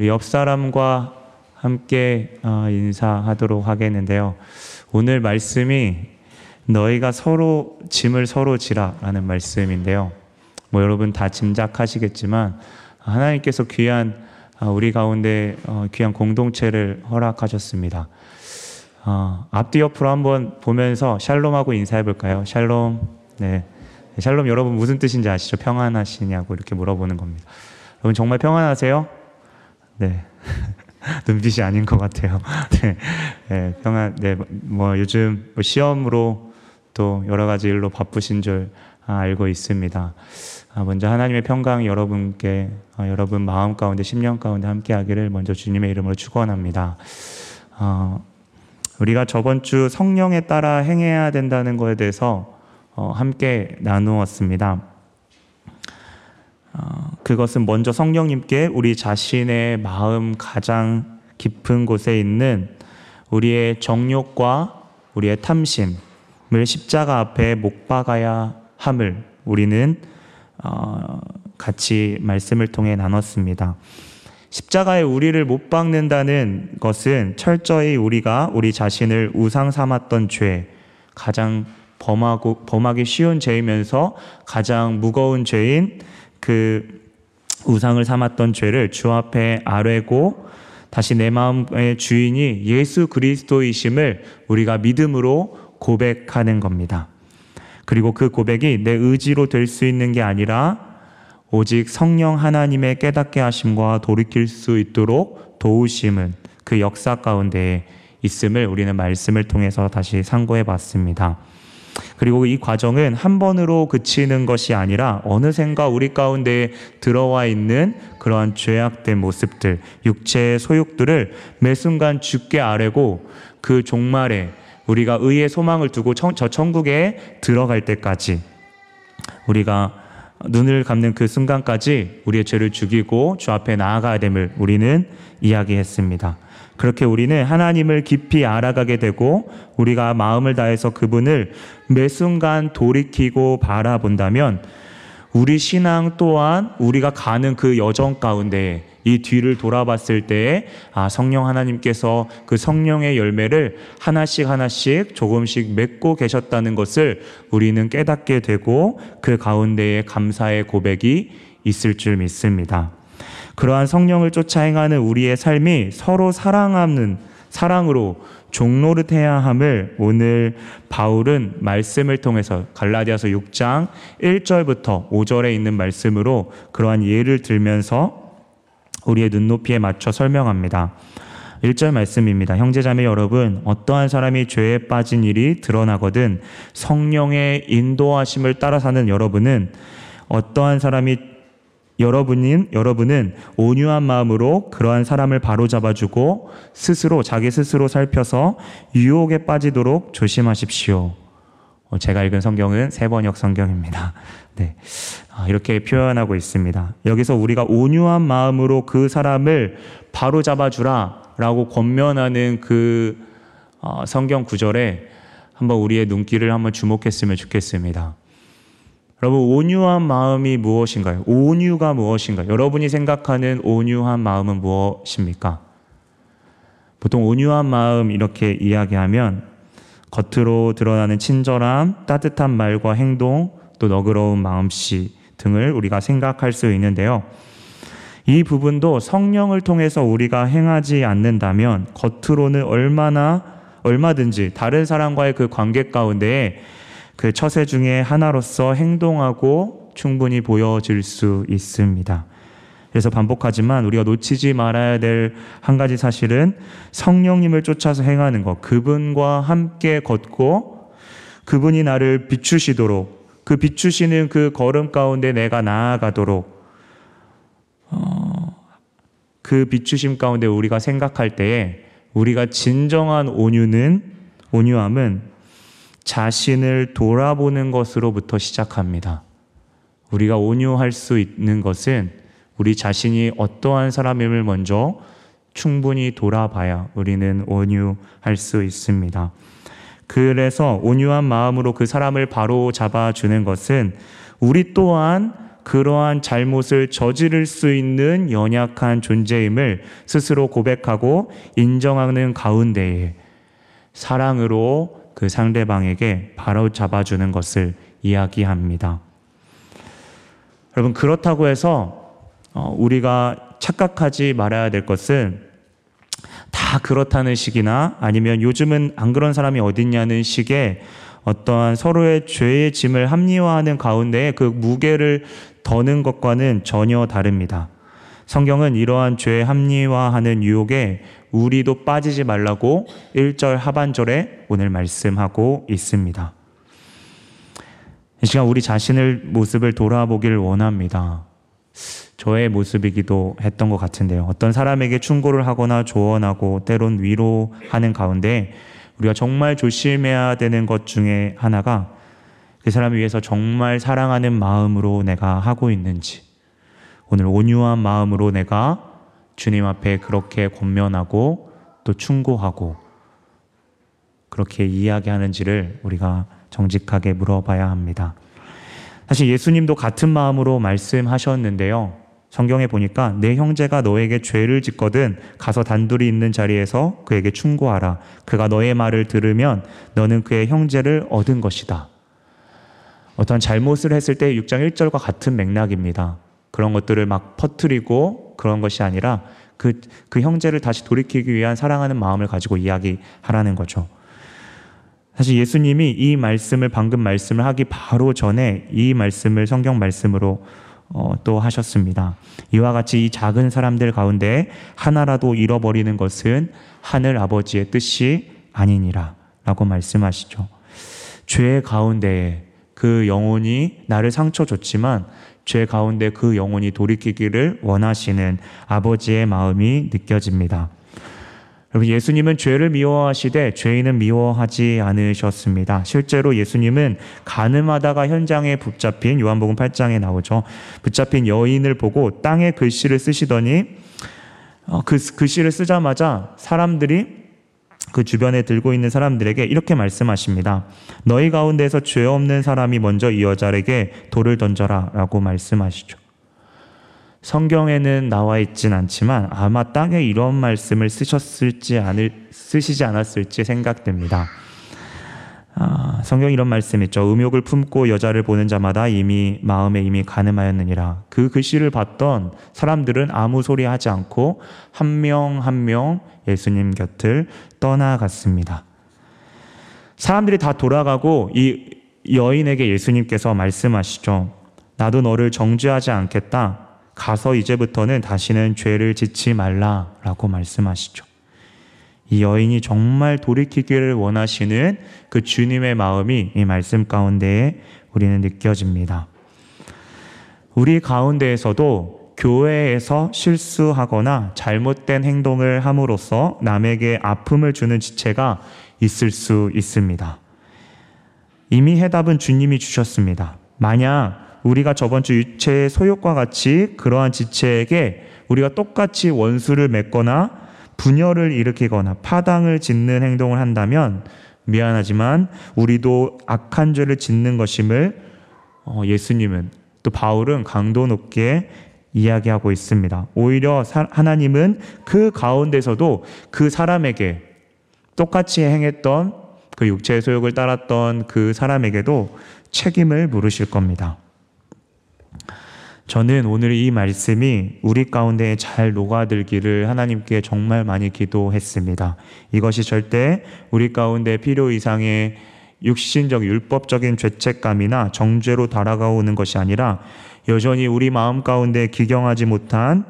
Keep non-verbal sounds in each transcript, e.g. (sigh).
우리 옆 사람과 함께 어, 인사하도록 하겠는데요. 오늘 말씀이 너희가 서로 짐을 서로 지라라는 말씀인데요. 뭐 여러분 다 짐작하시겠지만 하나님께서 귀한 아, 우리 가운데 어, 귀한 공동체를 허락하셨습니다. 어, 앞뒤 옆으로 한번 보면서 샬롬하고 인사해 볼까요? 샬롬. 네. 샬롬 여러분 무슨 뜻인지 아시죠? 평안하시냐고 이렇게 물어보는 겁니다. 여러분 정말 평안하세요? 네. (laughs) 눈빛이 아닌 것 같아요. (laughs) 네. 네, 평안, 네, 뭐 요즘 뭐 시험으로 또 여러 가지 일로 바쁘신 줄 알고 있습니다. 아, 먼저 하나님의 평강이 여러분께, 어, 여러분 마음 가운데, 심령 가운데 함께 하기를 먼저 주님의 이름으로 축원합니다. 어, 우리가 저번 주 성령에 따라 행해야 된다는 것에 대해서 어, 함께 나누었습니다. 어, 그것은 먼저 성령님께 우리 자신의 마음 가장 깊은 곳에 있는 우리의 정욕과 우리의 탐심을 십자가 앞에 못 박아야 함을 우리는 어, 같이 말씀을 통해 나눴습니다. 십자가에 우리를 못 박는다는 것은 철저히 우리가 우리 자신을 우상 삼았던 죄, 가장 범하고, 범하기 쉬운 죄이면서 가장 무거운 죄인 그 우상을 삼았던 죄를 주 앞에 아뢰고 다시 내 마음의 주인이 예수 그리스도이심을 우리가 믿음으로 고백하는 겁니다. 그리고 그 고백이 내 의지로 될 수 있는 게 아니라 오직 성령 하나님의 깨닫게 하심과 돌이킬 수 있도록 도우심은 그 역사 가운데 있음을 우리는 말씀을 통해서 다시 상고해 봤습니다. 그리고 이 과정은 한 번으로 그치는 것이 아니라 어느샌가 우리 가운데 들어와 있는 그러한 죄악된 모습들, 육체의 소욕들을 매 순간 죽게 아뢰고 그 종말에 우리가 의의 소망을 두고 저 천국에 들어갈 때까지 우리가 눈을 감는 그 순간까지 우리의 죄를 죽이고 주 앞에 나아가야 됨을 우리는 이야기했습니다. 그렇게 우리는 하나님을 깊이 알아가게 되고 우리가 마음을 다해서 그분을 매 순간 돌이키고 바라본다면 우리 신앙 또한 우리가 가는 그 여정 가운데 이 뒤를 돌아봤을 때에 아 성령 하나님께서 그 성령의 열매를 하나씩 하나씩 조금씩 맺고 계셨다는 것을 우리는 깨닫게 되고 그 가운데에 감사의 고백이 있을 줄 믿습니다. 그러한 성령을 쫓아 행하는 우리의 삶이 서로 사랑하는 사랑으로 종노릇해야 함을 오늘 바울은 말씀을 통해서 갈라디아서 6장 1절부터 5절에 있는 말씀으로 그러한 예를 들면서 우리의 눈높이에 맞춰 설명합니다. 1절 말씀입니다. 형제자매 여러분, 어떠한 사람이 죄에 빠진 일이 드러나거든 성령의 인도하심을 따라 사는 여러분은 어떠한 사람이 여러분인 여러분은 온유한 마음으로 그러한 사람을 바로잡아주고 스스로 자기 스스로 살펴서 유혹에 빠지도록 조심하십시오. 어, 제가 읽은 성경은 세 번역 성경입니다. (laughs) 네. 아, 이렇게 표현하고 있습니다. 여기서 우리가 온유한 마음으로 그 사람을 바로 잡아주라 라고 권면하는 그 어, 성경 구절에 한번 우리의 눈길을 한번 주목했으면 좋겠습니다. 여러분, 온유한 마음이 무엇인가요? 온유가 무엇인가요? 여러분이 생각하는 온유한 마음은 무엇입니까? 보통 온유한 마음 이렇게 이야기하면 겉으로 드러나는 친절함, 따뜻한 말과 행동, 또 너그러운 마음씨 등을 우리가 생각할 수 있는데요. 이 부분도 성령을 통해서 우리가 행하지 않는다면 겉으로는 얼마나 얼마든지 다른 사람과의 그 관계 가운데에 그 처세 중에 하나로서 행동하고 충분히 보여질 수 있습니다. 그래서 반복하지만 우리가 놓치지 말아야 될 한 가지 사실은 성령님을 쫓아서 행하는 것, 그분과 함께 걷고 그분이 나를 비추시도록 그 비추시는 그 걸음 가운데 내가 나아가도록 어, 그 비추심 가운데 우리가 생각할 때에 우리가 진정한 온유는 온유함은 자신을 돌아보는 것으로부터 시작합니다. 우리가 온유할 수 있는 것은 우리 자신이 어떠한 사람임을 먼저 충분히 돌아봐야 우리는 온유할 수 있습니다. 그래서 온유한 마음으로 그 사람을 바로 잡아주는 것은 우리 또한 그러한 잘못을 저지를 수 있는 연약한 존재임을 스스로 고백하고 인정하는 가운데에 사랑으로 그 상대방에게 바로 잡아주는 것을 이야기합니다. 여러분, 그렇다고 해서 어, 우리가 착각하지 말아야 될 것은 다 그렇다는 식이나 아니면 요즘은 안 그런 사람이 어딨냐는 식의 어떠한 서로의 죄의 짐을 합리화하는 가운데 그 무게를 더는 것과는 전혀 다릅니다. 성경은 이러한 죄 합리화하는 유혹에 우리도 빠지지 말라고 1절 하반절에 오늘 말씀하고 있습니다. 이 시간 우리 자신을 모습을 돌아보기를 원합니다. 저의 모습이기도 했던 것 같은데요. 어떤 사람에게 충고를 하거나 조언하고 때론 위로하는 가운데 우리가 정말 조심해야 되는 것 중에 하나가 그 사람을 위해서 정말 사랑하는 마음으로 내가 하고 있는지, 오늘 온유한 마음으로 내가 주님 앞에 그렇게 권면하고 또 충고하고 그렇게 이야기하는지를 우리가 정직하게 물어봐야 합니다. 사실 예수님도 같은 마음으로 말씀하셨는데요. 성경에 보니까 내 형제가 너에게 죄를 짓거든 가서 단둘이 있는 자리에서 그에게 충고하라. 그가 너의 말을 들으면 너는 그의 형제를 얻은 것이다. 어떤 잘못을 했을 때 6장 1절과 같은 맥락입니다. 그런 것들을 막 퍼뜨리고 그런 것이 아니라 그, 그 형제를 다시 돌이키기 위한 사랑하는 마음을 가지고 이야기하라는 거죠. 사실 예수님이 이 말씀을 방금 말씀을 하기 바로 전에 이 말씀을 성경 말씀으로 어, 또 하셨습니다. 이와 같이 이 작은 사람들 가운데 하나라도 잃어버리는 것은 하늘 아버지의 뜻이 아니니라 라고 말씀하시죠. 죄 가운데에 그 영혼이 나를 상처 줬지만 죄 가운데 그 영혼이 돌이키기를 원하시는 아버지의 마음이 느껴집니다. 여러분 예수님은 죄를 미워하시되 죄인은 미워하지 않으셨습니다. 실제로 예수님은 가늠하다가 현장에 붙잡힌 요한복음 8장에 나오죠. 붙잡힌 여인을 보고 땅에 글씨를 쓰시더니 어, 그 글씨를 쓰자마자 사람들이 그 주변에 들고 있는 사람들에게 이렇게 말씀하십니다. 너희 가운데서 죄 없는 사람이 먼저 이 여자에게 돌을 던져라 라고 말씀하시죠. 성경에는 나와 있진 않지만 아마 땅에 이런 말씀을 쓰셨을지 않을, 쓰시지 않았을지 생각됩니다. 아, 성경 이런 말씀 있죠. 음욕을 품고 여자를 보는 자마다 이미 마음에 이미 가늠하였느니라. 그 글씨를 봤던 사람들은 아무 소리 하지 않고 한명 한 명 예수님 곁을 떠나갔습니다. 사람들이 다 돌아가고 이 여인에게 예수님께서 말씀하시죠. 나도 너를 정죄하지 않겠다. 가서 이제부터는 다시는 죄를 짓지 말라라고 말씀하시죠. 이 여인이 정말 돌이키기를 원하시는 그 주님의 마음이 이 말씀 가운데에 우리는 느껴집니다. 우리 가운데에서도 교회에서 실수하거나 잘못된 행동을 함으로써 남에게 아픔을 주는 지체가 있을 수 있습니다. 이미 해답은 주님이 주셨습니다. 만약 우리가 저번 주 유체의 소욕과 같이 그러한 지체에게 우리가 똑같이 원수를 맺거나 분열을 일으키거나 파당을 짓는 행동을 한다면 미안하지만 우리도 악한 죄를 짓는 것임을 어, 예수님은 또 바울은 강도 높게 이야기하고 있습니다. 오히려 하나님은 그 가운데서도 그 사람에게 똑같이 행했던 그 육체의 소욕을 따랐던 그 사람에게도 책임을 물으실 겁니다. 저는 오늘 이 말씀이 우리 가운데 잘 녹아들기를 하나님께 정말 많이 기도했습니다. 이것이 절대 우리 가운데 필요 이상의 육신적 율법적인 죄책감이나 정죄로 달아가오는 것이 아니라 여전히 우리 마음 가운데 기경하지 못한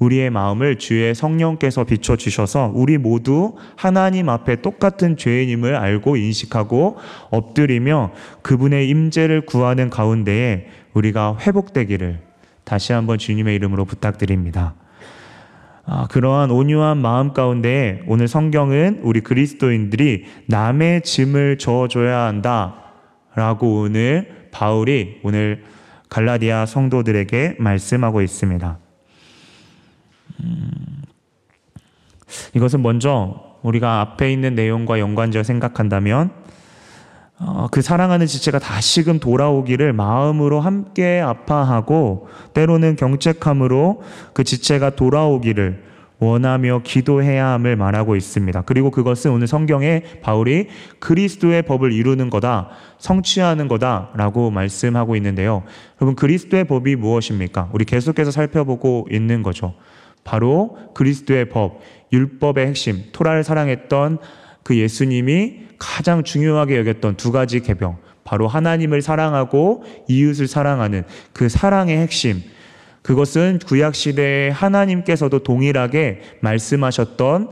우리의 마음을 주의 성령께서 비춰 주셔서 우리 모두 하나님 앞에 똑같은 죄인임을 알고 인식하고 엎드리며 그분의 임재를 구하는 가운데에 우리가 회복되기를 다시 한번 주님의 이름으로 부탁드립니다. 아, 그러한 온유한 마음 가운데 오늘 성경은 우리 그리스도인들이 남의 짐을 져줘야 한다. 라고 오늘 바울이 오늘 갈라디아 성도들에게 말씀하고 있습니다. 음, 이것은 먼저 우리가 앞에 있는 내용과 연관지어 생각한다면 어, 그 사랑하는 지체가 다시금 돌아오기를 마음으로 함께 아파하고 때로는 경책함으로 그 지체가 돌아오기를 원하며 기도해야 함을 말하고 있습니다. 그리고 그것은 오늘 성경에 바울이 그리스도의 법을 이루는 거다, 성취하는 거다라고 말씀하고 있는데요. 여러분, 그리스도의 법이 무엇입니까? 우리 계속해서 살펴보고 있는 거죠. 바로 그리스도의 법, 율법의 핵심, 토라를 사랑했던 그 예수님이 가장 중요하게 여겼던 두 가지 개병, 바로 하나님을 사랑하고 이웃을 사랑하는 그 사랑의 핵심, 그것은 구약 시대에 하나님께서도 동일하게 말씀하셨던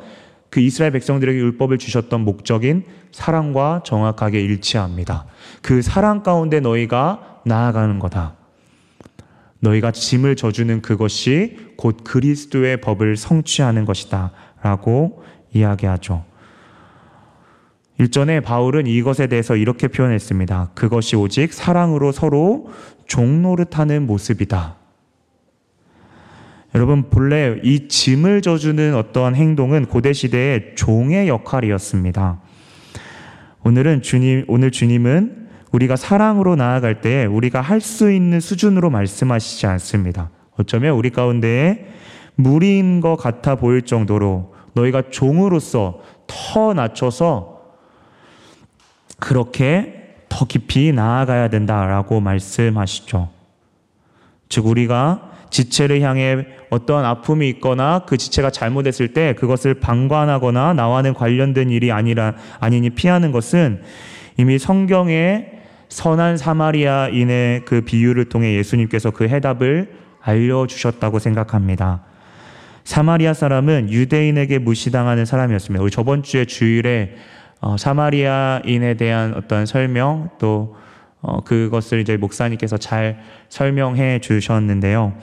그 이스라엘 백성들에게 율법을 주셨던 목적인 사랑과 정확하게 일치합니다. 그 사랑 가운데 너희가 나아가는 거다. 너희가 짐을 져주는 그것이 곧 그리스도의 법을 성취하는 것이다. 라고 이야기하죠. 일전에 바울은 이것에 대해서 이렇게 표현했습니다. 그것이 오직 사랑으로 서로 종노릇하는 모습이다. 여러분 본래 이 짐을 져주는 어떠한 행동은 고대 시대의 종의 역할이었습니다. 오늘은 주님 오늘 주님은 우리가 사랑으로 나아갈 때 우리가 할 수 있는 수준으로 말씀하시지 않습니다. 어쩌면 우리 가운데 무리인 것 같아 보일 정도로 너희가 종으로서 더 낮춰서 그렇게 더 깊이 나아가야 된다라고 말씀하시죠. 즉 우리가 지체를 향해 어떠한 아픔이 있거나 그 지체가 잘못했을 때 그것을 방관하거나 나와는 관련된 일이 아니라 아니니 피하는 것은 이미 성경의 선한 사마리아인의 그 비유를 통해 예수님께서 그 해답을 알려주셨다고 생각합니다. 사마리아 사람은 유대인에게 무시당하는 사람이었습니다. 우리 저번 주에 주일에 어, 사마리아인에 대한 어떤 설명 또 어, 그것을 이제 목사님께서 잘 설명해 주셨는데요.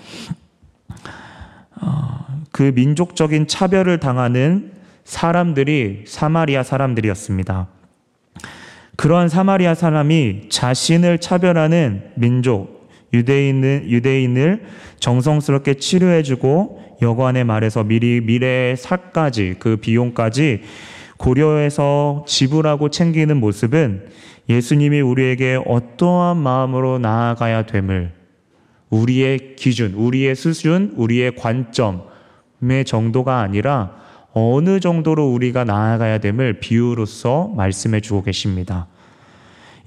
어, 그 민족적인 차별을 당하는 사람들이 사마리아 사람들이었습니다. 그러한 사마리아 사람이 자신을 차별하는 민족, 유대인은, 유대인을 정성스럽게 치료해주고 여관의 말에서 미리 미래의 살까지 그 비용까지 고려해서 지불하고 챙기는 모습은 예수님이 우리에게 어떠한 마음으로 나아가야 됨을 우리의 기준, 우리의 수준, 우리의 관점의 정도가 아니라 어느 정도로 우리가 나아가야 됨을 비유로서 말씀해 주고 계십니다.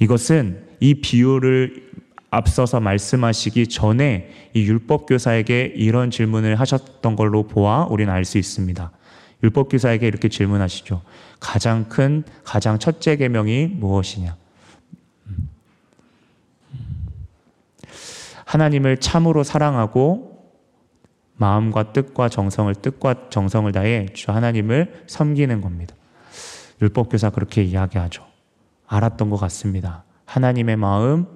이것은 이 비유를 앞서서 말씀하시기 전에 이 율법교사에게 이런 질문을 하셨던 걸로 보아 우리는 알 수 있습니다. 율법 교사에게 이렇게 질문하시죠. 가장 큰, 가장 첫째 계명이 무엇이냐? 하나님을 참으로 사랑하고 마음과 뜻과 정성을 뜻과 정성을 다해 주 하나님을 섬기는 겁니다. 율법 교사 그렇게 이야기하죠. 알았던 것 같습니다. 하나님의 마음,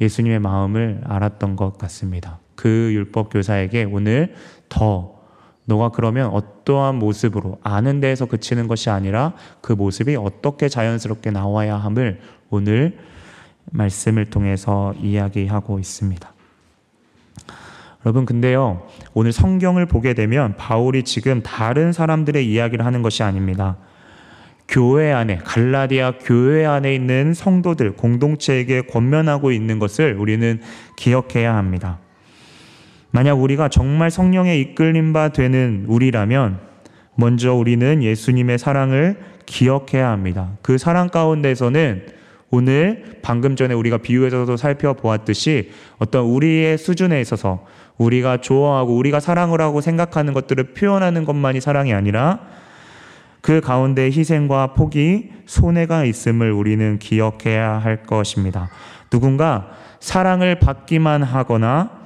예수님의 마음을 알았던 것 같습니다. 그 율법 교사에게 오늘 더 너가 그러면 어떠한 모습으로 아는 데에서 그치는 것이 아니라 그 모습이 어떻게 자연스럽게 나와야 함을 오늘 말씀을 통해서 이야기하고 있습니다. 여러분, 근데요, 오늘 성경을 보게 되면 바울이 지금 다른 사람들의 이야기를 하는 것이 아닙니다. 교회 안에, 갈라디아 교회 안에 있는 성도들, 공동체에게 권면하고 있는 것을 우리는 기억해야 합니다. 만약 우리가 정말 성령에 이끌림 바 되는 우리라면 먼저 우리는 예수님의 사랑을 기억해야 합니다. 그 사랑 가운데서는 오늘 방금 전에 우리가 비유에서도 살펴보았듯이 어떤 우리의 수준에 있어서 우리가 좋아하고 우리가 사랑을 하고 생각하는 것들을 표현하는 것만이 사랑이 아니라 그 가운데 희생과 포기, 손해가 있음을 우리는 기억해야 할 것입니다. 누군가 사랑을 받기만 하거나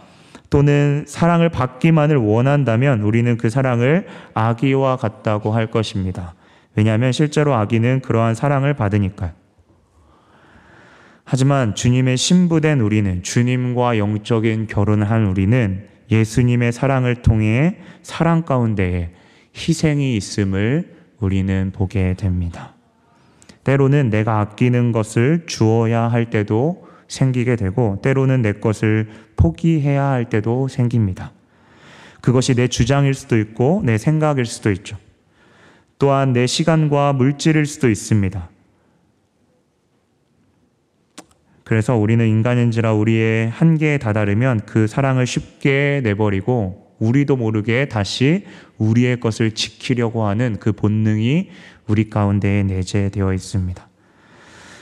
또는 사랑을 받기만을 원한다면 우리는 그 사랑을 아기와 같다고 할 것입니다. 왜냐하면 실제로 아기는 그러한 사랑을 받으니까요. 하지만 주님의 신부된 우리는 주님과 영적인 결혼을 한 우리는 예수님의 사랑을 통해 사랑 가운데에 희생이 있음을 우리는 보게 됩니다. 때로는 내가 아끼는 것을 주어야 할 때도 생기게 되고 때로는 내 것을 포기해야 할 때도 생깁니다. 그것이 내 주장일 수도 있고 내 생각일 수도 있죠. 또한 내 시간과 물질일 수도 있습니다. 그래서 우리는 인간인지라 우리의 한계에 다다르면 그 사랑을 쉽게 내버리고 우리도 모르게 다시 우리의 것을 지키려고 하는 그 본능이 우리 가운데에 내재되어 있습니다.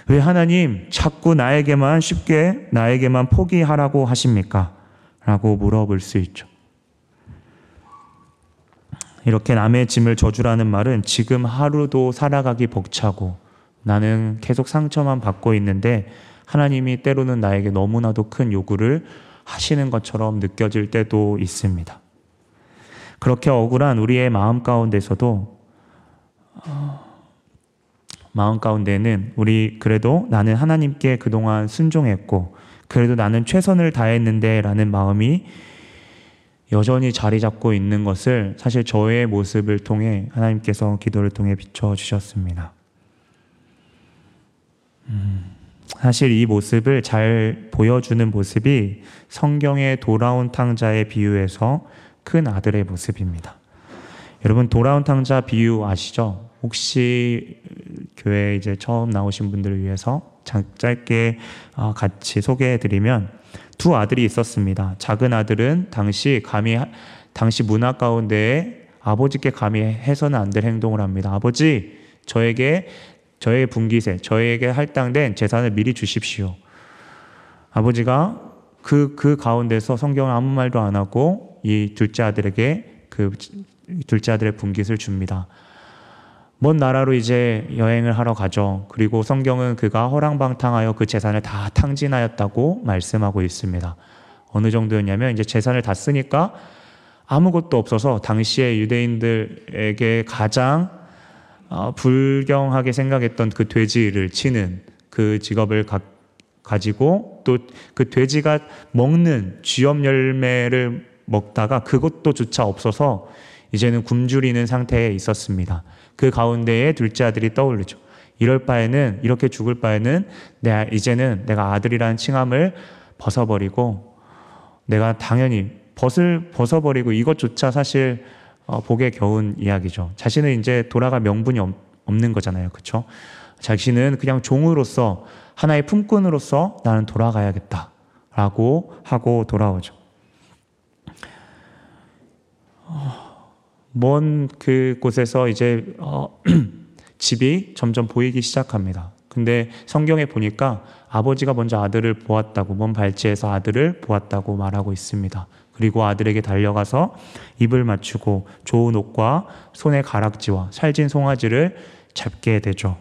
왜 하나님 자꾸 나에게만 쉽게 나에게만 포기하라고 하십니까? 라고 물어볼 수 있죠. 이렇게 남의 짐을 져주라는 말은 지금 하루도 살아가기 벅차고 나는 계속 상처만 받고 있는데 하나님이 때로는 나에게 너무나도 큰 요구를 하시는 것처럼 느껴질 때도 있습니다. 그렇게 억울한 우리의 마음 가운데서도 어, 마음 가운데는 우리 그래도 나는 하나님께 그동안 순종했고 그래도 나는 최선을 다했는데 라는 마음이 여전히 자리 잡고 있는 것을 사실 저의 모습을 통해 하나님께서 기도를 통해 비춰주셨습니다. 음, 사실 이 모습을 잘 보여주는 모습이 성경의 돌아온 탕자의 비유에서 큰 아들의 모습입니다. 여러분 돌아온 탕자 비유 아시죠? 혹시 교회 이제 처음 나오신 분들을 위해서 짧게 어, 같이 소개해 드리면 두 아들이 있었습니다. 작은 아들은 당시 감히 당시 문화 가운데에 아버지께 감히 해서는 안 될 행동을 합니다. 아버지, 저에게 저의 분기세, 저에게 할당된 재산을 미리 주십시오. 아버지가 그, 그 가운데서 성경을 아무 말도 안 하고 이 둘째 아들에게 그 둘째 아들의 분깃을 줍니다. 먼 나라로 이제 여행을 하러 가죠. 그리고 성경은 그가 허랑방탕하여 그 재산을 다 탕진하였다고 말씀하고 있습니다. 어느 정도였냐면 이제 재산을 다 쓰니까 아무것도 없어서 당시에 유대인들에게 가장 어, 불경하게 생각했던 그 돼지를 치는 그 직업을 가, 가지고 또 그 돼지가 먹는 쥐염 열매를 먹다가 그것도 조차 없어서 이제는 굶주리는 상태에 있었습니다. 그 가운데에 둘째 아들이 떠오르죠. 이럴 바에는 이렇게 죽을 바에는 내 이제는 내가 아들이라는 칭함을 벗어버리고 내가 당연히 벗을 벗어버리고 이것조차 사실 어, 복에 겨운 이야기죠. 자신은 이제 돌아갈 명분이 없, 는 거잖아요, 그렇죠? 자신은 그냥 종으로서 하나의 품꾼으로서 나는 돌아가야겠다라고 하고 돌아오죠. 어, 먼 그곳에서 이제 어, (clears throat) 집이 점점 보이기 시작합니다. 근데 성경에 보니까 아버지가 먼저 아들을 보았다고 먼 발치에서 아들을 보았다고 말하고 있습니다. 그리고 아들에게 달려가서 입을 맞추고 좋은 옷과 손의 가락지와 살진 송아지를 잡게 되죠.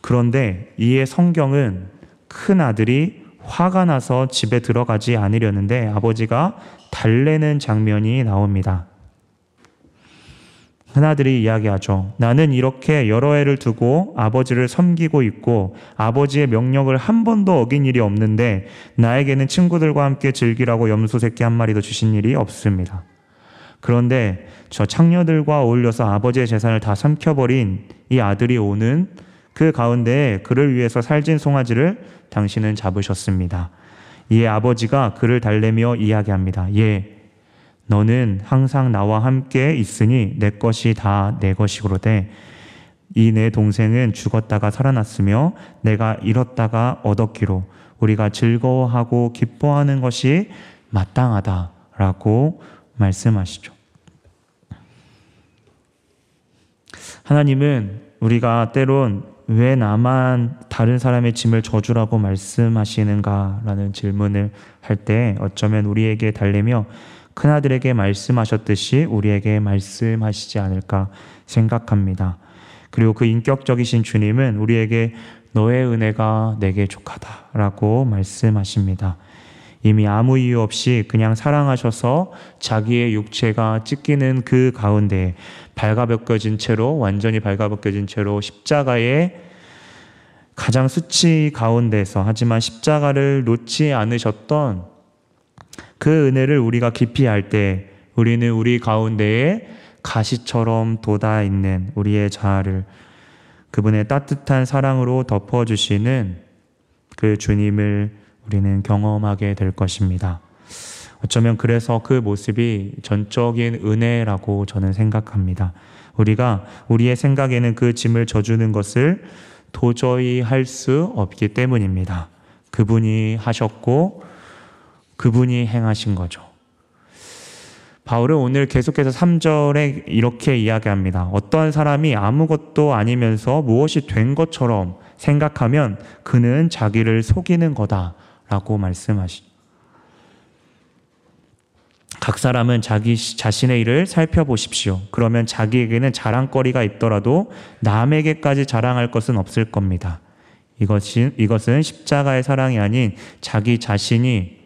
그런데 이에 성경은 큰 아들이 화가 나서 집에 들어가지 않으려는데 아버지가 달래는 장면이 나옵니다. 하나들이 이야기하죠. 나는 이렇게 여러 해를 두고 아버지를 섬기고 있고 아버지의 명령을 한 번도 어긴 일이 없는데 나에게는 친구들과 함께 즐기라고 염소 새끼 한 마리도 주신 일이 없습니다. 그런데 저 창녀들과 어울려서 아버지의 재산을 다 삼켜버린 이 아들이 오는 그 가운데 그를 위해서 살진 송아지를 당신은 잡으셨습니다. 이에 아버지가 그를 달래며 이야기합니다. 예, 너는 항상 나와 함께 있으니 내 것이 다 내 것이로되 이 내 동생은 죽었다가 살아났으며 내가 잃었다가 얻었기로 우리가 즐거워하고 기뻐하는 것이 마땅하다라고 말씀하시죠. 하나님은 우리가 때론 왜 나만 다른 사람의 짐을 져주라고 말씀하시는가라는 질문을 할 때 어쩌면 우리에게 달래며 큰아들에게 말씀하셨듯이 우리에게 말씀하시지 않을까 생각합니다. 그리고 그 인격적이신 주님은 우리에게 너의 은혜가 내게 족하다라고 말씀하십니다. 이미 아무 이유 없이 그냥 사랑하셔서 자기의 육체가 찢기는 그 가운데 발가벗겨진 채로 완전히 발가벗겨진 채로 십자가에 가장 수치 가운데서 하지만 십자가를 놓지 않으셨던 그 은혜를 우리가 깊이 알 때 우리는 우리 가운데에 가시처럼 돋아 있는 우리의 자아를 그분의 따뜻한 사랑으로 덮어주시는 그 주님을 우리는 경험하게 될 것입니다. 어쩌면 그래서 그 모습이 전적인 은혜라고 저는 생각합니다. 우리가 우리의 생각에는 그 짐을 져주는 것을 도저히 할 수 없기 때문입니다. 그분이 하셨고 그분이 행하신 거죠. 바울은 오늘 계속해서 3절에 이렇게 이야기합니다. 어떠한 사람이 아무것도 아니면서 무엇이 된 것처럼 생각하면 그는 자기를 속이는 거다 라고 말씀하시. 각 사람은 자기 자신의 일을 살펴보십시오. 그러면 자기에게는 자랑거리가 있더라도 남에게까지 자랑할 것은 없을 겁니다. 이것이, 이것은 십자가의 사랑이 아닌 자기 자신이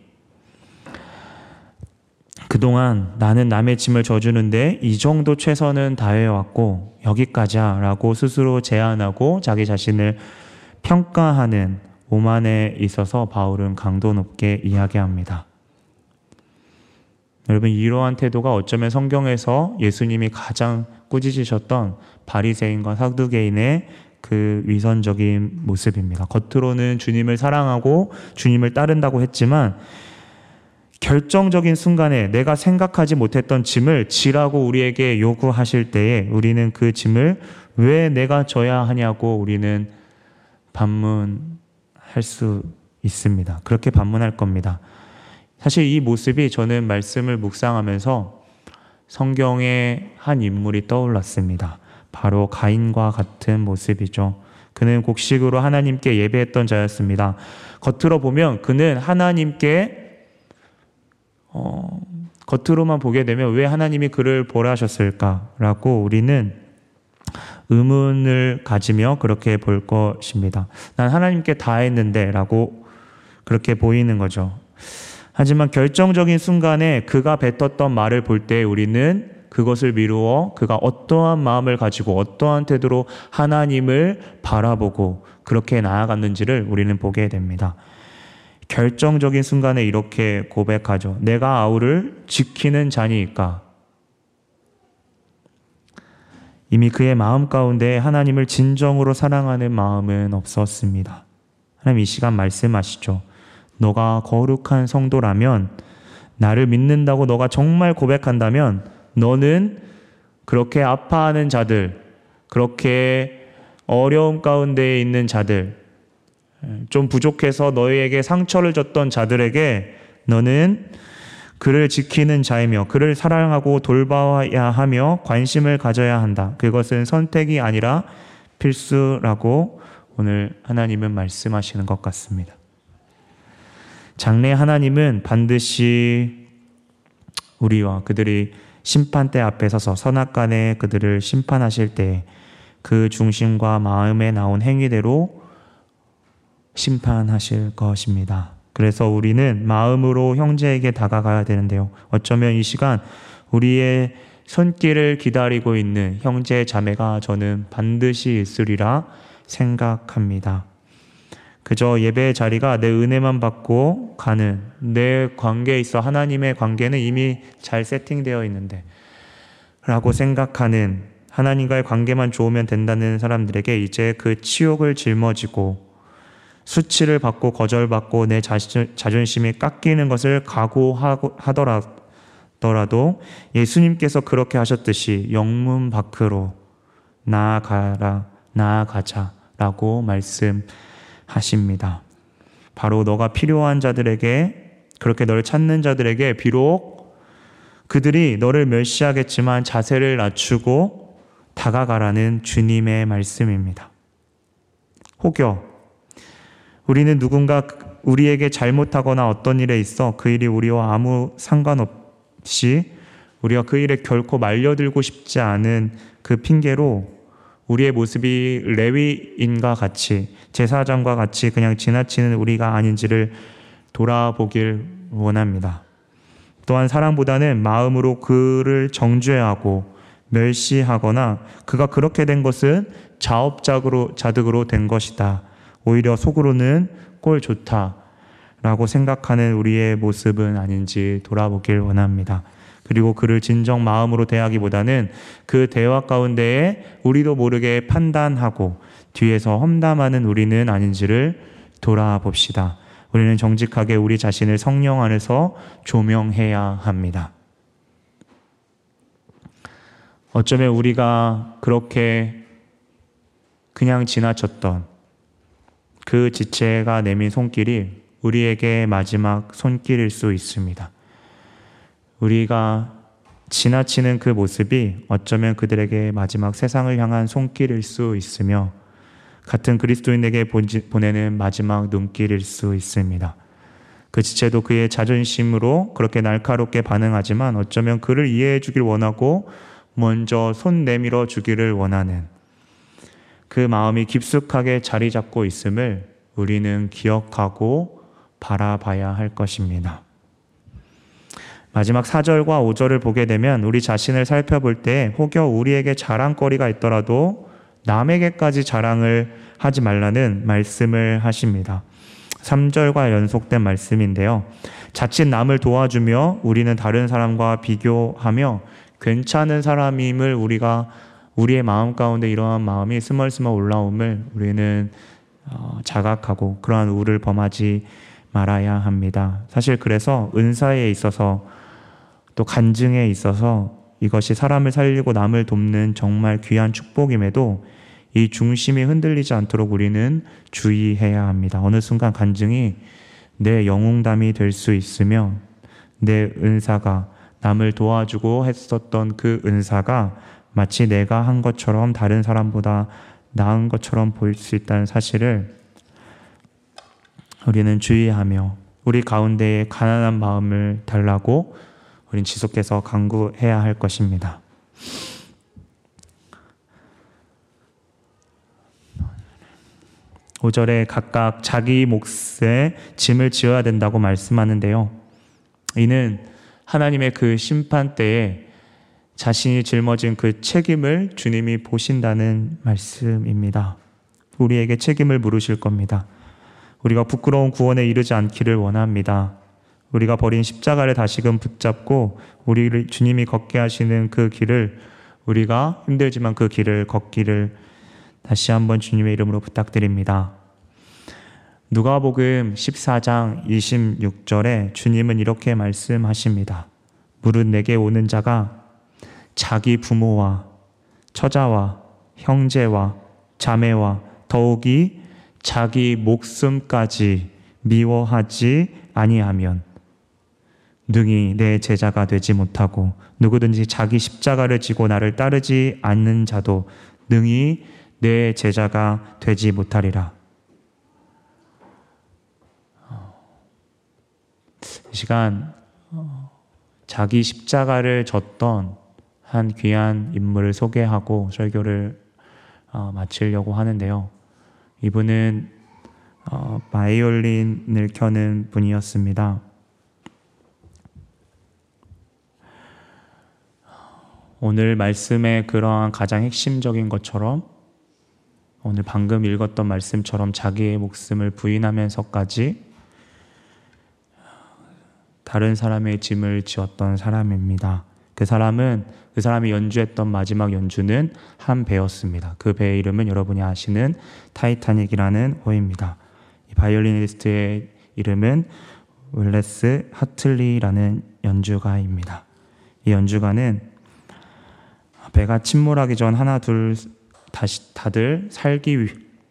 그동안 나는 남의 짐을 져주는데 이 정도 최선은 다해왔고 여기까지야 라고 스스로 제안하고 자기 자신을 평가하는 오만에 있어서 바울은 강도 높게 이야기합니다. 여러분 이러한 태도가 어쩌면 성경에서 예수님이 가장 꾸짖으셨던 바리새인과 사두개인의 그 위선적인 모습입니다. 겉으로는 주님을 사랑하고 주님을 따른다고 했지만 결정적인 순간에 내가 생각하지 못했던 짐을 지라고 우리에게 요구하실 때에 우리는 그 짐을 왜 내가 져야 하냐고 우리는 반문 할 수 있습니다. 그렇게 반문할 겁니다. 사실 이 모습이 저는 말씀을 묵상하면서 성경의 한 인물이 떠올랐습니다. 바로 가인과 같은 모습이죠. 그는 곡식으로 하나님께 예배했던 자였습니다. 겉으로 보면 그는 하나님께 어, 겉으로만 보게 되면 왜 하나님이 그를 보라하셨을까라고 우리는 의문을 가지며 그렇게 볼 것입니다. 난 하나님께 다 했는데 라고 그렇게 보이는 거죠. 하지만 결정적인 순간에 그가 뱉었던 말을 볼 때 우리는 그것을 미루어 그가 어떠한 마음을 가지고 어떠한 태도로 하나님을 바라보고 그렇게 나아갔는지를 우리는 보게 됩니다. 결정적인 순간에 이렇게 고백하죠. 내가 아우를 지키는 자니까. 이미 그의 마음 가운데 하나님을 진정으로 사랑하는 마음은 없었습니다. 하나님 이 시간 말씀하시죠. 너가 거룩한 성도라면 나를 믿는다고 너가 정말 고백한다면 너는 그렇게 아파하는 자들, 그렇게 어려움 가운데 있는 자들, 좀 부족해서 너희에게 상처를 줬던 자들에게 너는 그를 지키는 자이며 그를 사랑하고 돌봐야 하며 관심을 가져야 한다. 그것은 선택이 아니라 필수라고 오늘 하나님은 말씀하시는 것 같습니다. 장래 하나님은 반드시 우리와 그들이 심판대 앞에 서서 선악간에 그들을 심판하실 때 그 중심과 마음에 나온 행위대로 심판하실 것입니다. 그래서 우리는 마음으로 형제에게 다가가야 되는데요. 어쩌면 이 시간 우리의 손길을 기다리고 있는 형제 자매가 저는 반드시 있으리라 생각합니다. 그저 예배의 자리가 내 은혜만 받고 가는 내 관계에 있어 하나님의 관계는 이미 잘 세팅되어 있는데 라고 생각하는 하나님과의 관계만 좋으면 된다는 사람들에게 이제 그 치욕을 짊어지고 수치를 받고 거절받고 내 자존심이 깎이는 것을 각오하더라도 예수님께서 그렇게 하셨듯이 영문 밖으로 나아가라, 나아가자라고 말씀하십니다. 바로 너가 필요한 자들에게 그렇게 너를 찾는 자들에게 비록 그들이 너를 멸시하겠지만 자세를 낮추고 다가가라는 주님의 말씀입니다. 혹여 우리는 누군가 우리에게 잘못하거나 어떤 일에 있어 그 일이 우리와 아무 상관없이 우리가 그 일에 결코 말려들고 싶지 않은 그 핑계로 우리의 모습이 레위인과 같이 제사장과 같이 그냥 지나치는 우리가 아닌지를 돌아보길 원합니다. 또한 사랑보다는 마음으로 그를 정죄하고 멸시하거나 그가 그렇게 된 것은 자업자득으로 자득으로 된 것이다. 오히려 속으로는 꼴 좋다라고 생각하는 우리의 모습은 아닌지 돌아보길 원합니다. 그리고 그를 진정 마음으로 대하기보다는 그 대화 가운데에 우리도 모르게 판단하고 뒤에서 험담하는 우리는 아닌지를 돌아봅시다. 우리는 정직하게 우리 자신을 성령 안에서 조명해야 합니다. 어쩌면 우리가 그렇게 그냥 지나쳤던 그 지체가 내민 손길이 우리에게 마지막 손길일 수 있습니다. 우리가 지나치는 그 모습이 어쩌면 그들에게 마지막 세상을 향한 손길일 수 있으며 같은 그리스도인에게 보내는 마지막 눈길일 수 있습니다. 그 지체도 그의 자존심으로 그렇게 날카롭게 반응하지만 어쩌면 그를 이해해 주길 원하고 먼저 손 내밀어 주기를 원하는 그 마음이 깊숙하게 자리 잡고 있음을 우리는 기억하고 바라봐야 할 것입니다. 마지막 4절과 5절을 보게 되면 우리 자신을 살펴볼 때 혹여 우리에게 자랑거리가 있더라도 남에게까지 자랑을 하지 말라는 말씀을 하십니다. 3절과 연속된 말씀인데요. 자칫 남을 도와주며 우리는 다른 사람과 비교하며 괜찮은 사람임을 우리가 우리의 마음 가운데 이러한 마음이 스멀스멀 올라옴을 우리는 어, 자각하고 그러한 우를 범하지 말아야 합니다. 사실 그래서 은사에 있어서 또 간증에 있어서 이것이 사람을 살리고 남을 돕는 정말 귀한 축복임에도 이 중심이 흔들리지 않도록 우리는 주의해야 합니다. 어느 순간 간증이 내 영웅담이 될 수 있으며 내 은사가 남을 도와주고 했었던 그 은사가 마치 내가 한 것처럼 다른 사람보다 나은 것처럼 보일 수 있다는 사실을 우리는 주의하며 우리 가운데에 가난한 마음을 달라고 우린 지속해서 강구해야 할 것입니다. 5절에 각각 자기 몫에 짐을 지어야 된다고 말씀하는데요. 이는 하나님의 그 심판 때에 자신이 짊어진 그 책임을 주님이 보신다는 말씀입니다. 우리에게 책임을 물으실 겁니다. 우리가 부끄러운 구원에 이르지 않기를 원합니다. 우리가 버린 십자가를 다시금 붙잡고 우리를 주님이 걷게 하시는 그 길을 우리가 힘들지만 그 길을 걷기를 다시 한번 주님의 이름으로 부탁드립니다. 누가복음 14장 26절에 주님은 이렇게 말씀하십니다. 무릇 내게 오는 자가 자기 부모와 처자와 형제와 자매와 더욱이 자기 목숨까지 미워하지 아니하면 능히 내 제자가 되지 못하고 누구든지 자기 십자가를 지고 나를 따르지 않는 자도 능히 내 제자가 되지 못하리라. 이 시간 어, 자기 십자가를 졌던 한 귀한 인물을 소개하고 설교를 어, 마치려고 하는데요. 이분은 어, 바이올린을 켜는 분이었습니다. 오늘 말씀의 그러한 가장 핵심적인 것처럼 오늘 방금 읽었던 말씀처럼 자기의 목숨을 부인하면서까지 다른 사람의 짐을 지었던 사람입니다. 그 사람은 그 사람이 연주했던 마지막 연주는 한 배였습니다. 그 배의 이름은 여러분이 아시는 타이타닉이라는 호입니다. 이 바이올리니스트의 이름은 월리스 하틀리라는 연주가입니다. 이 연주가는 배가 침몰하기 전 하나 둘 다시 다들 살기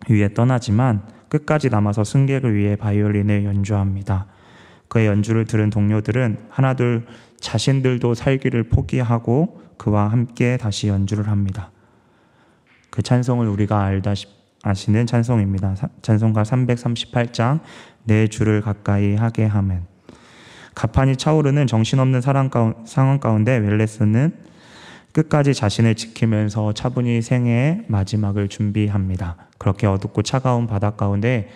위해 떠나지만 끝까지 남아서 승객을 위해 바이올린을 연주합니다. 그의 연주를 들은 동료들은 하나 둘 자신들도 살기를 포기하고 그와 함께 다시 연주를 합니다. 그 찬송을 우리가 알다 아시는 찬송입니다. 찬송가 338장 내 주를 가까이 하게 하면 가판이 차오르는 정신없는 상황 가운데 웰레스는 끝까지 자신을 지키면서 차분히 생애의 마지막을 준비합니다. 그렇게 어둡고 차가운 바다 가운데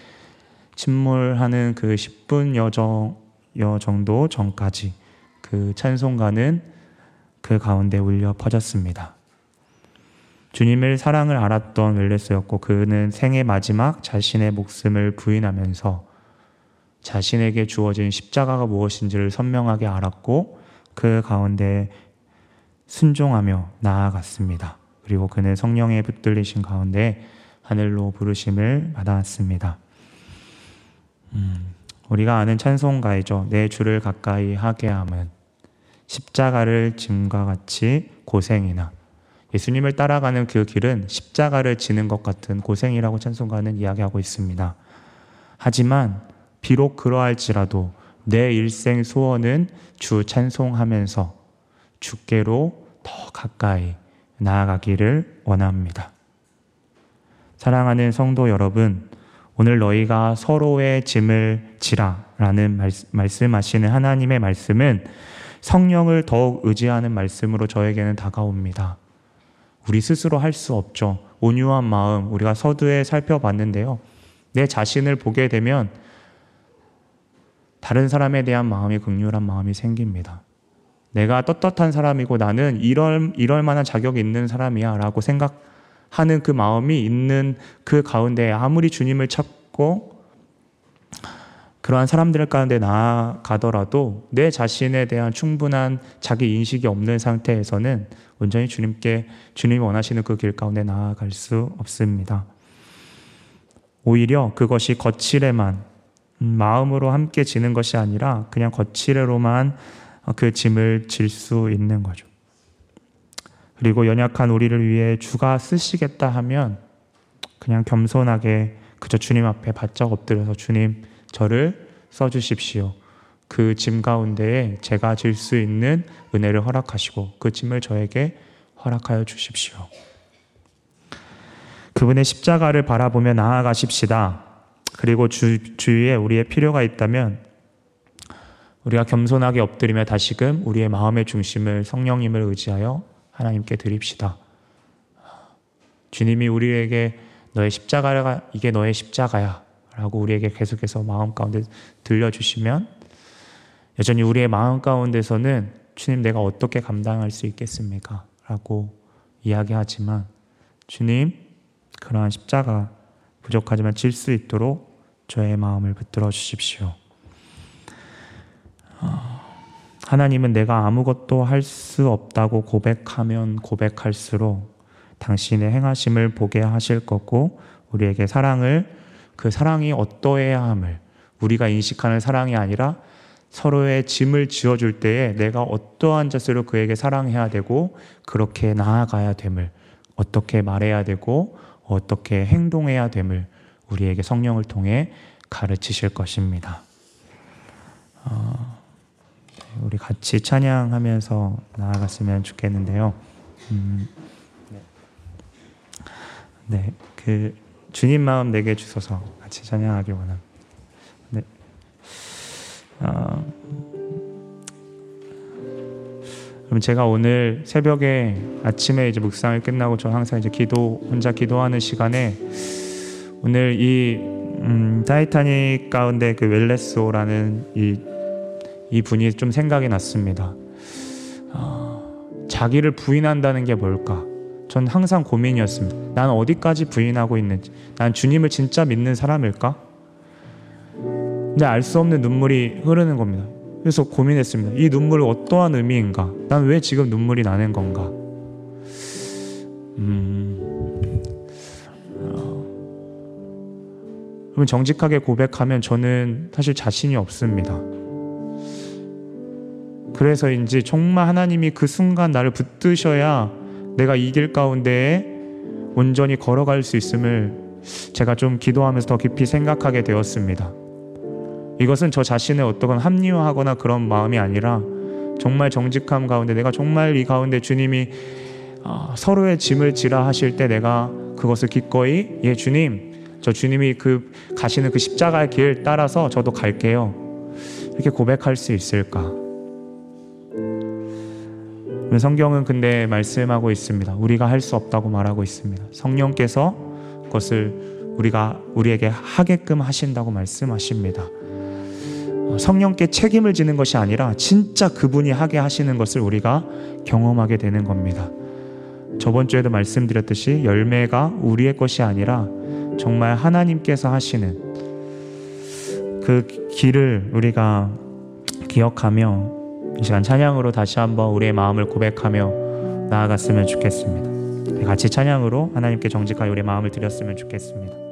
침몰하는 그 10분 여 정도 전까지 그 찬송가는 그 가운데 울려 퍼졌습니다. 주님을 사랑을 알았던 웰레스였고 그는 생애 마지막 자신의 목숨을 부인하면서 자신에게 주어진 십자가가 무엇인지를 선명하게 알았고 그 가운데 순종하며 나아갔습니다. 그리고 그는 성령에 붙들리신 가운데 하늘로 부르심을 받았습니다. 음, 우리가 아는 찬송가이죠. 내 주를 가까이 하게 함은 십자가를 짐과 같이 고생이나 예수님을 따라가는 그 길은 십자가를 지는 것 같은 고생이라고 찬송가는 이야기하고 있습니다. 하지만 비록 그러할지라도 내 일생 소원은 주 찬송하면서 주께로 더 가까이 나아가기를 원합니다. 사랑하는 성도 여러분, 오늘 너희가 서로의 짐을 지라 라는 말씀하시는 하나님의 말씀은 성령을 더욱 의지하는 말씀으로 저에게는 다가옵니다. 우리 스스로 할 수 없죠. 온유한 마음, 우리가 서두에 살펴봤는데요. 내 자신을 보게 되면 다른 사람에 대한 마음이 극률한 마음이 생깁니다. 내가 떳떳한 사람이고 나는 이럴, 이럴 만한 자격이 있는 사람이야 라고 생각하는 그 마음이 있는 그 가운데 아무리 주님을 찾고 그러한 사람들 가운데 나아가더라도 내 자신에 대한 충분한 자기 인식이 없는 상태에서는 온전히 주님께 주님이 원하시는 그 길 가운데 나아갈 수 없습니다. 오히려 그것이 거칠에만 음, 마음으로 함께 지는 것이 아니라 그냥 거칠에로만 그 짐을 질 수 있는 거죠. 그리고 연약한 우리를 위해 주가 쓰시겠다 하면 그냥 겸손하게 그저 주님 앞에 바짝 엎드려서 주님 저를 써주십시오. 그 짐 가운데에 제가 질 수 있는 은혜를 허락하시고 그 짐을 저에게 허락하여 주십시오. 그분의 십자가를 바라보며 나아가십시다. 그리고 주, 주위에 우리의 필요가 있다면 우리가 겸손하게 엎드리며 다시금 우리의 마음의 중심을 성령님을 의지하여 하나님께 드립시다. 주님이 우리에게 너의 십자가가 이게 너의 십자가야 라고 우리에게 계속해서 마음 가운데 들려주시면 여전히 우리의 마음 가운데서는 주님 내가 어떻게 감당할 수 있겠습니까? 라고 이야기하지만 주님 그러한 십자가 부족하지만 질 수 있도록 저의 마음을 붙들어 주십시오. 어, 하나님은 내가 아무것도 할 수 없다고 고백하면 고백할수록 당신의 행하심을 보게 하실 거고 우리에게 사랑을 그 사랑이 어떠해야 함을 우리가 인식하는 사랑이 아니라 서로의 짐을 지어줄 때에 내가 어떠한 자세로 그에게 사랑해야 되고 그렇게 나아가야 됨을 어떻게 말해야 되고 어떻게 행동해야 됨을 우리에게 성령을 통해 가르치실 것입니다. 어, 우리 같이 찬양하면서 나아갔으면 좋겠는데요. 음, 네, 그 주님 마음 내게 주소서 같이 찬양하기 원합니다. 네. 어, 그럼 제가 오늘 새벽에 아침에 이제 묵상을 끝나고 저 항상 이제 기도 혼자 기도하는 시간에 오늘 이 음, 타이타닉 가운데 그 월리스라는 이, 이 분이 좀 생각이 났습니다. 어, 자기를 부인한다는 게 뭘까? 전 항상 고민이었습니다. 난 어디까지 부인하고 있는지, 난 주님을 진짜 믿는 사람일까? 근데 알 수 없는 눈물이 흐르는 겁니다. 그래서 고민했습니다. 이 눈물은 어떠한 의미인가? 난 왜 지금 눈물이 나는 건가? 음, 어, 그러면 정직하게 고백하면 저는 사실 자신이 없습니다. 그래서인지 정말 하나님이 그 순간 나를 붙드셔야 내가 이 길 가운데에 온전히 걸어갈 수 있음을 제가 좀 기도하면서 더 깊이 생각하게 되었습니다. 이것은 저 자신의 어떤 합리화하거나 그런 마음이 아니라 정말 정직함 가운데 내가 정말 이 가운데 주님이 어, 서로의 짐을 지라 하실 때 내가 그것을 기꺼이 예 주님 저 주님이 그 가시는 그 십자가의 길 따라서 저도 갈게요 이렇게 고백할 수 있을까? 성경은 근데 말씀하고 있습니다. 우리가 할 수 없다고 말하고 있습니다. 성령께서 그것을 우리가 우리에게 하게끔 하신다고 말씀하십니다. 어, 성령께 책임을 지는 것이 아니라 진짜 그분이 하게 하시는 것을 우리가 경험하게 되는 겁니다. 저번 주에도 말씀드렸듯이 열매가 우리의 것이 아니라 정말 하나님께서 하시는 그 길을 우리가 기억하며 이 시간 찬양으로 다시 한번 우리의 마음을 고백하며 나아갔으면 좋겠습니다. 같이 찬양으로 하나님께 정직하게 우리의 마음을 드렸으면 좋겠습니다.